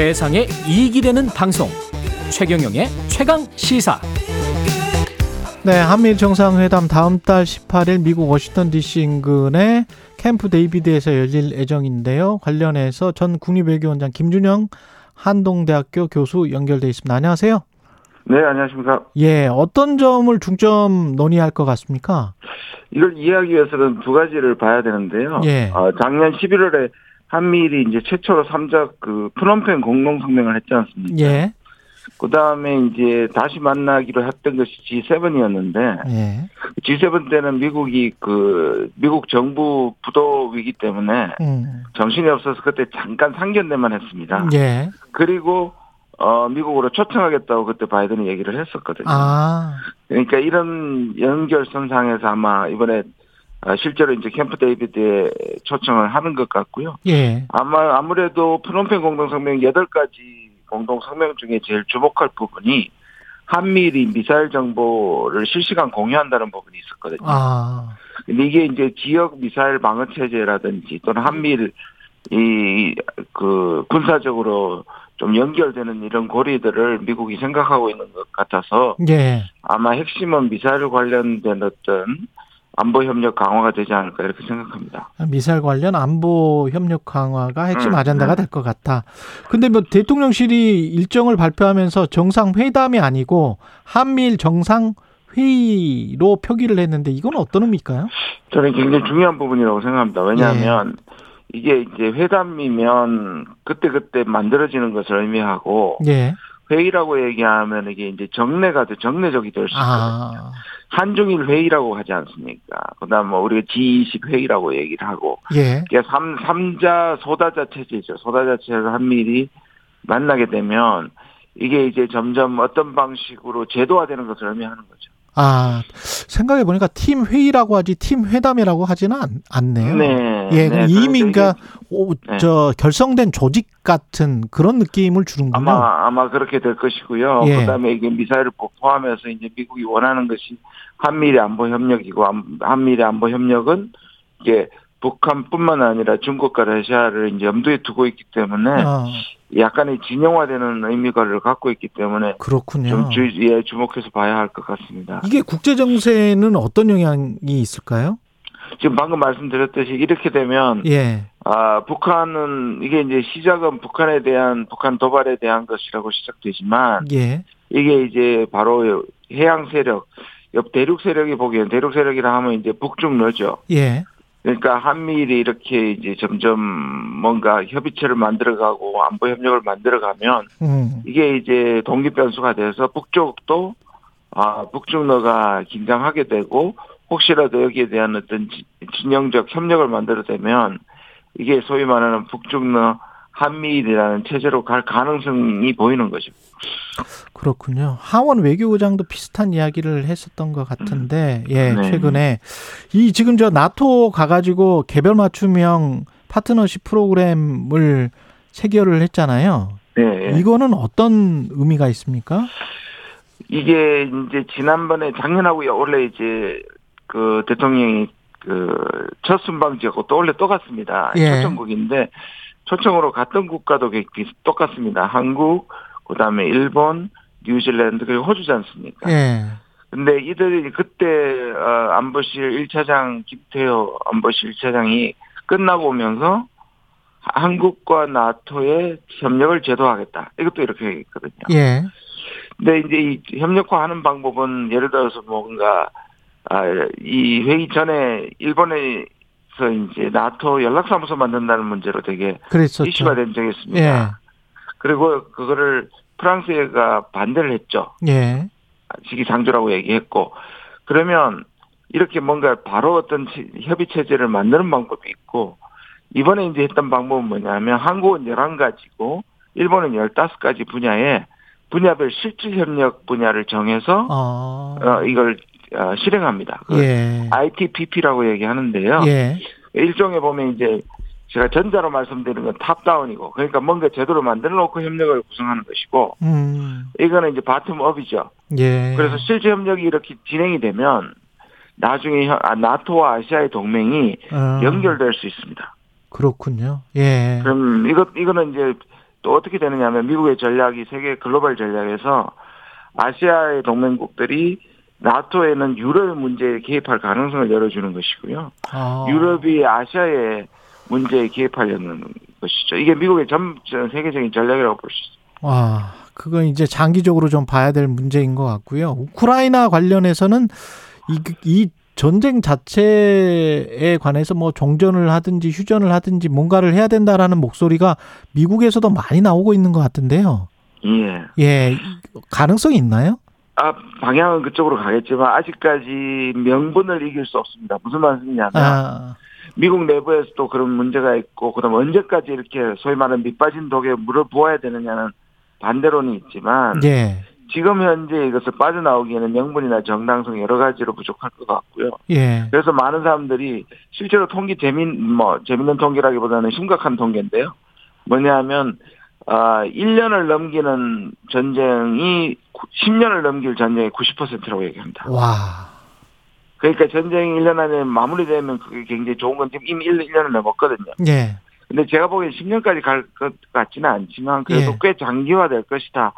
세상에 이익이 되는 방송 최경영의 최강 시사 네, 한미 정상회담 다음 달 18일 미국 워싱턴 DC 인근의 캠프 데이비드에서 열릴 예정인데요. 관련해서 전 국립외교원장 김준영 한동대학교 교수 연결돼 있습니다. 안녕하세요. 네, 안녕하십니까. 예, 어떤 점을 중점 논의할 것 같습니까? 이걸 이해하기 위해서는 두 가지를 봐야 되는데요. 예. 어, 작년 11월에 한미일이 이제 최초로 삼적 그 프놈펜 공동 성명을 했지 않습니까? 예, 그 다음에 이제 다시 만나기로 했던 것이 G7이었는데, 예, G7 때는 미국이 그, 미국 정부 부도이기 때문에 음, 정신이 없어서 그때 잠깐 상견례만 했습니다. 예, 그리고, 어, 미국으로 초청하겠다고 그때 바이든이 얘기를 했었거든요. 아, 그러니까 이런 연결선상에서 아마 이번에 어, 실제로 이제 캠프 데이비드에 초청을 하는 것 같고요. 예, 아마 아무래도 프놈펜 공동 성명 8가지 공동 성명 중에 제일 주목할 부분이 한미일이 미사일 정보를 실시간 공유한다는 부분이 있었거든요. 아, 근데 이게 이제 지역 미사일 방어 체제라든지 또는 한미일 이그 군사적으로 좀 연결되는 이런 고리들을 미국이 생각하고 있는 것 같아서 예, 아마 핵심은 미사일 관련된 어떤 안보 협력 강화가 되지 않을까 이렇게 생각합니다. 미사일 관련 안보 협력 강화가 핵심 음, 아젠다가 음. 될것 같다. 근데 뭐 대통령실이 일정을 발표하면서 정상 회담이 아니고 한미일 정상 회의로 표기를 했는데 이건 어떤 의미일까요? 저는 굉장히 중요한 부분이라고 생각합니다. 왜냐하면 이게 이제 회담이면 그때 그때 만들어지는 것을 의미하고 예. 회의라고 얘기하면 이게 이제 정례가 돼 정례적이 될 수 있거든요. 아, 한중일 회의라고 하지 않습니까? 그다음 뭐 우리가 G20 회의라고 얘기를 하고 예. 이게 삼 삼자 소다자 체제죠. 소다자 체제에서 한미일이 만나게 되면 이게 이제 점점 어떤 방식으로 제도화되는 것을 의미하는 거죠. 아, 생각해 보니까 팀 회의라고 하지 팀 회담이라고 하지는 않, 않네요. 네. 예, 네. 이미 그래서 그러니까 네. 저 결성된 조직 같은 그런 느낌을 주는군요. 아마 아마 그렇게 될 것이고요. 예. 그다음에 이게 미사일을 포- 포함해서 이제 미국이 원하는 것이 한미일 안보 협력이고 한- 한미일 안보 협력은 이게 북한뿐만 아니라 중국과 러시아를 이제 염두에 두고 있기 때문에 아, 약간의 진영화되는 의미를 갖고 있기 때문에 그렇군요. 좀 주, 예, 주목해서 봐야 할 것 같습니다. 이게 국제 정세는 어떤 영향이 있을까요? 지금 방금 말씀드렸듯이 이렇게 되면 예. 아 북한은 이게 이제 시작은 북한에 대한 북한 도발에 대한 것이라고 시작되지만 예. 이게 이제 바로 해양 세력, 옆 대륙 세력이 보기엔 대륙 세력이라 하면 이제 북중러죠. 예. 그러니까 한미일이 이렇게 이제 점점 뭔가 협의체를 만들어가고 안보 협력을 만들어가면 음. 이게 이제 독립 변수가 돼서 북쪽도 아 북중러가 긴장하게 되고 혹시라도 여기에 대한 어떤 지- 진영적 협력을 만들어내면 이게 소위 말하는 북중러 한미일이라는 체제로 갈 가능성이 보이는 거죠. 그렇군요. 하원 외교부장도 비슷한 이야기를 했었던 것 같은데, 예, 네. 최근에 이 지금 저 나토 가가지고 개별 맞춤형 파트너십 프로그램을 체결을 했잖아요. 네. 이거는 어떤 의미가 있습니까? 이게 이제 지난번에 작년하고 원래 이제 그 대통령이 그 첫 순방지였고 또 원래 똑같습니다. 예. 초청국인데 초청으로 갔던 국가도 똑같습니다. 한국, 그다음에 일본, 뉴질랜드 그리고 호주지 않습니까? 예. 근데 이들이 그때 어, 안보실 1차장 김태호 안보실 1차장이 끝나고 오면서 한국과 나토의 협력을 제도하겠다. 이것도 이렇게 얘기했거든요. 예. 근데 이제 이 협력화하는 방법은 예를 들어서 뭔가 아, 이 회의 전에 일본 에서 이제 나토 연락사무소 만든다는 문제로 되게 그랬었죠. 이슈가 된 적이 있습니다. 예. 그리고 그거를 프랑스가 반대를 했죠. 예. 시기상조라고 얘기했고 그러면 이렇게 뭔가 바로 어떤 치- 협의 체제를 만드는 방법이 있고 이번에 이제 했던 방법은 뭐냐면 한국은 11가지고 일본은 15가지 분야에 분야별 실질 협력 분야를 정해서 어. 어, 이걸 어, 실행합니다. 그 예. ITPP라고 얘기하는데요. 예. 일종의 보면 이제 제가 전자로 말씀드리는 건 탑다운이고 그러니까 뭔가 제도를 만들어 놓고 협력을 구성하는 것이고 음. 이거는 이제 바텀업이죠. 예. 그래서 실제 협력이 이렇게 진행이 되면 나중에 혀- 아, 나토와 아시아의 동맹이 어. 연결될 수 있습니다. 그렇군요. 예. 그럼 이거 이거는 이제 또 어떻게 되느냐면 미국의 전략이 세계 글로벌 전략에서 아시아의 동맹국들이 나토에는 유럽 문제에 개입할 가능성을 열어주는 것이고요. 아. 유럽이 아시아의 문제에 개입하려는 것이죠. 이게 미국의 전, 전 세계적인 전략이라고 볼 수 있습니다. 와, 그건 이제 장기적으로 좀 봐야 될 문제인 것 같고요. 우크라이나 관련해서는 이, 이 전쟁 자체에 관해서 뭐 종전을 하든지 휴전을 하든지 뭔가를 해야 된다라는 목소리가 미국에서도 많이 나오고 있는 것 같은데요. 예. 예, 가능성이 있나요? 아, 방향은 그쪽으로 가겠지만 아직까지 명분을 이길 수 없습니다. 무슨 말씀이냐면 아, 미국 내부에서도 그런 문제가 있고 그다음 언제까지 이렇게 소위 말하는 밑빠진 독에 물을 부어야 되느냐는 반대론이 있지만 예, 지금 현재 이것을 빠져나오기에는 명분이나 정당성 여러 가지로 부족할 것 같고요. 예, 그래서 많은 사람들이 실제로 통계 재민 뭐 재밌는 통계라기보다는 심각한 통계인데요. 뭐냐면 아 1년을 넘기는 전쟁이 10년을 넘길 전쟁의 90%라고 얘기합니다. 와, 그러니까 전쟁이 1년 안에 마무리되면 그게 굉장히 좋은 건 지금 이미 1, 1년을 넘었거든요. 예, 근데 제가 보기엔 10년까지 갈 것 같지는 않지만 그래도 예. 꽤 장기화될 것이다.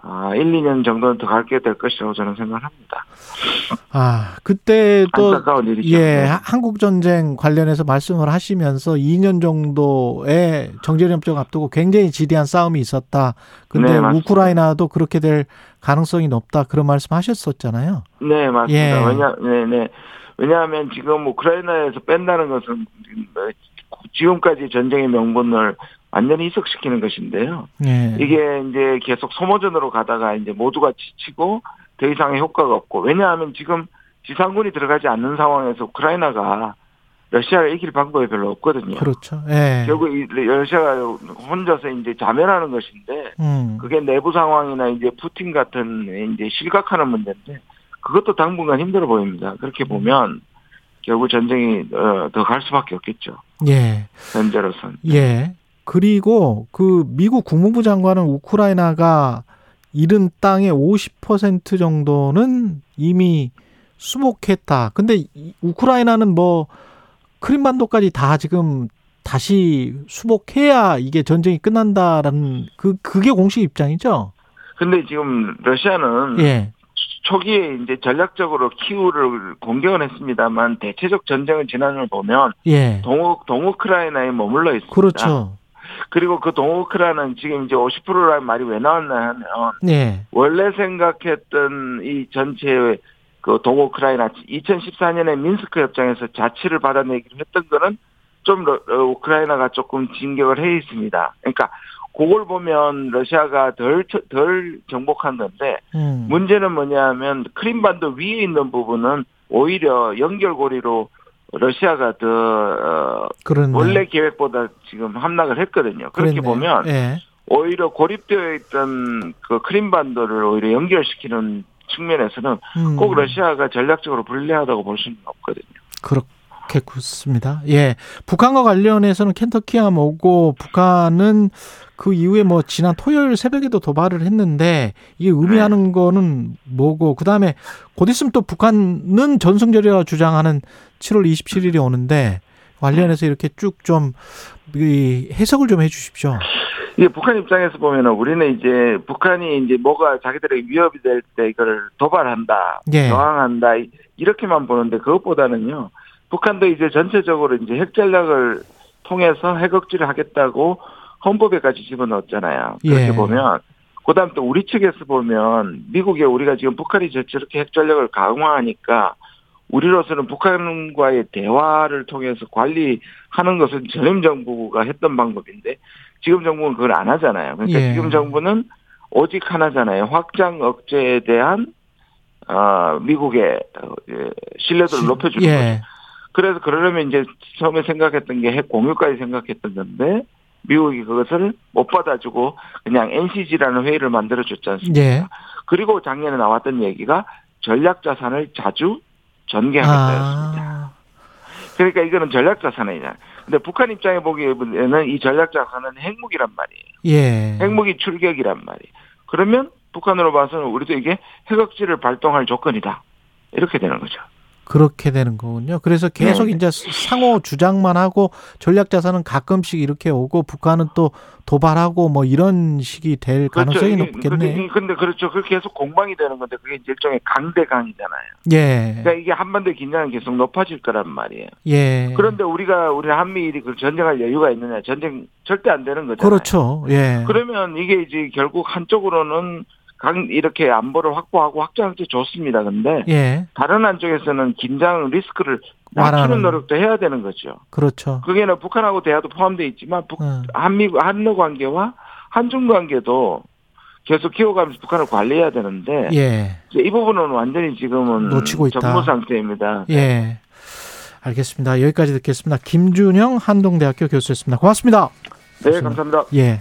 아, 1, 2년 정도는 더 갈게 될 것이라고 저는 생각합니다. 아, 그때 또 안타까운 일이죠. 예, 네. 하- 한국 전쟁 관련해서 말씀을 하시면서 2년 정도의 정제협정 앞두고 굉장히 지대한 싸움이 있었다. 근데 네. 우크라이나도 그렇게 될 가능성이 높다. 그런 말씀하셨었잖아요. 네, 맞습니다. 예. 왜냐, 네, 네. 왜냐하면 지금 우크라이나에서 뺀다는 것은 뭐 지금까지 전쟁의 명분을 완전히 희석시키는 것인데요. 예. 이게 이제 계속 소모전으로 가다가 이제 모두가 지치고 더 이상의 효과가 없고 왜냐하면 지금 지상군이 들어가지 않는 상황에서 우크라이나가 러시아가 이길 방법이 별로 없거든요. 그렇죠. 예. 결국 이 러시아가 혼자서 이제 자멸하는 것인데 음. 그게 내부 상황이나 이제 푸틴 같은 이제 실각하는 문제인데 그것도 당분간 힘들어 보입니다. 그렇게 보면 결국 전쟁이 어, 더갈 수밖에 없겠죠. 예. 현재로선. 예. 그리고 그 미국 국무부 장관은 우크라이나가 잃은 땅의 50% 정도는 이미 수복했다. 근데 이- 우크라이나는 뭐 크림반도까지 다 지금 다시 수복해야 이게 전쟁이 끝난다라는 그 그게 공식 입장이죠. 근데 지금 러시아는 예. 초기에 이제 전략적으로 키우를 공격은 했습니다만 대체적 전쟁의 진안을 보면 예. 동우 동우크라이나에 머물러 있습니다. 그렇죠. 그리고 그 동우크라이나는 지금 이제 50%라는 말이 왜 나왔나 하면 예. 원래 생각했던 이 전체의 그 동우크라이나 2014년에 민스크 협정에서 자치를 받아내기로 했던 거는 좀 러- 어, 우크라이나가 조금 진격을 해 있습니다. 그러니까 그걸 보면 러시아가 덜 덜 정복한 건데 음. 문제는 뭐냐면 크림반도 위에 있는 부분은 오히려 연결고리로 러시아가 더 어, 그런 원래 계획보다 지금 함락을 했거든요. 그렇게 보면 예. 오히려 고립되어 있던 그 크림반도를 오히려 연결시키는 측면에서는 음. 꼭 러시아가 전략적으로 불리하다고 볼 수는 없거든요. 그렇 게 굵습니다. 예. 북한과 관련해서는 켄터키함 오고 북한은 그 이후에 뭐 지난 토요일 새벽에도 도발을 했는데 이게 의미하는 네. 거는 뭐고 그다음에 곧 있으면 또 북한은 전승절이라 주장하는 7월 27일이 오는데 관련해서 이렇게 쭉 좀 해석을 좀 해 주십시오. 이게 북한 입장에서 보면은 우리는 이제 북한이 이제 뭐가 자기들에게 위협이 될 때 이거를 도발한다, 예. 저항한다 이- 이렇게만 보는데 그것보다는요. 북한도 이제 전체적으로 이제 핵 전략을 통해서 핵 억지를 하겠다고 헌법에까지 집어넣었잖아요. 그렇게 예. 보면 그다음 또 우리 측에서 보면 미국에 우리가 지금 북한이 저- 저렇게 핵 전략을 강화하니까 우리로서는 북한과의 대화를 통해서 관리하는 것은 전임 정부가 했던 방법인데 지금 정부는 그걸 안 하잖아요. 그러니까 예. 지금 정부는 오직 하나잖아요. 확장 억제에 대한 어, 미국의 어, 예, 신뢰도를 높여주는 거죠. 예. 그래서 그러려면 이제 처음에 생각했던 게 핵 공유까지 생각했던 건데 미국이 그것을 못 받아주고 그냥 NCG라는 회의를 만들어 줬지 않습니까? 예. 그리고 작년에 나왔던 얘기가 전략 자산을 자주 전개하겠다였습니다. 아. 그러니까 이거는 전략 자산이냐. 근데 북한 입장에 보기에는 이 전략 자산은 핵무기란 말이에요. 예. 핵무기 출격이란 말이에요. 그러면 북한으로 봐서는 우리도 이게 핵억지를 발동할 조건이다. 이렇게 되는 거죠. 그렇게 되는 거군요. 그래서 계속 네. 이제 상호 주장만 하고 전략 자산은 가끔씩 이렇게 오고 북한은 또 도발하고 뭐 이런 식이 될 가능성이 이게- 높겠네. 근데, 그렇죠. 그렇게 계속 공방이 되는 건데 그게 이제 일종의 강대강이잖아요. 예. 그러니까 이게 한반도 긴장은 계속 높아질 거란 말이에요. 예. 그런데 우리가 우리 한미일이 그 전쟁할 여유가 있느냐? 전쟁 절대 안 되는 거잖아요. 그렇죠. 예. 그러면 이게 이제 결국 한쪽으로는 강 이렇게 안보를 확보하고 확장할 때 좋습니다. 근데 예. 다른 한쪽에서는 긴장 리스크를 낮추는. 노력도 해야 되는 거죠. 그렇죠. 그게는 북한하고 대화도 포함되어 있지만 북, 어. 한미 한러 관계와 한중 관계도 계속 키워가면서 북한을 관리해야 되는데 예. 이 부분은 완전히 지금은 놓치고 있다. 전무 상태입니다. 예. 알겠습니다. 여기까지 듣겠습니다. 김준영 한동대학교 교수였습니다. 고맙습니다. 네, 감사합니다. 예.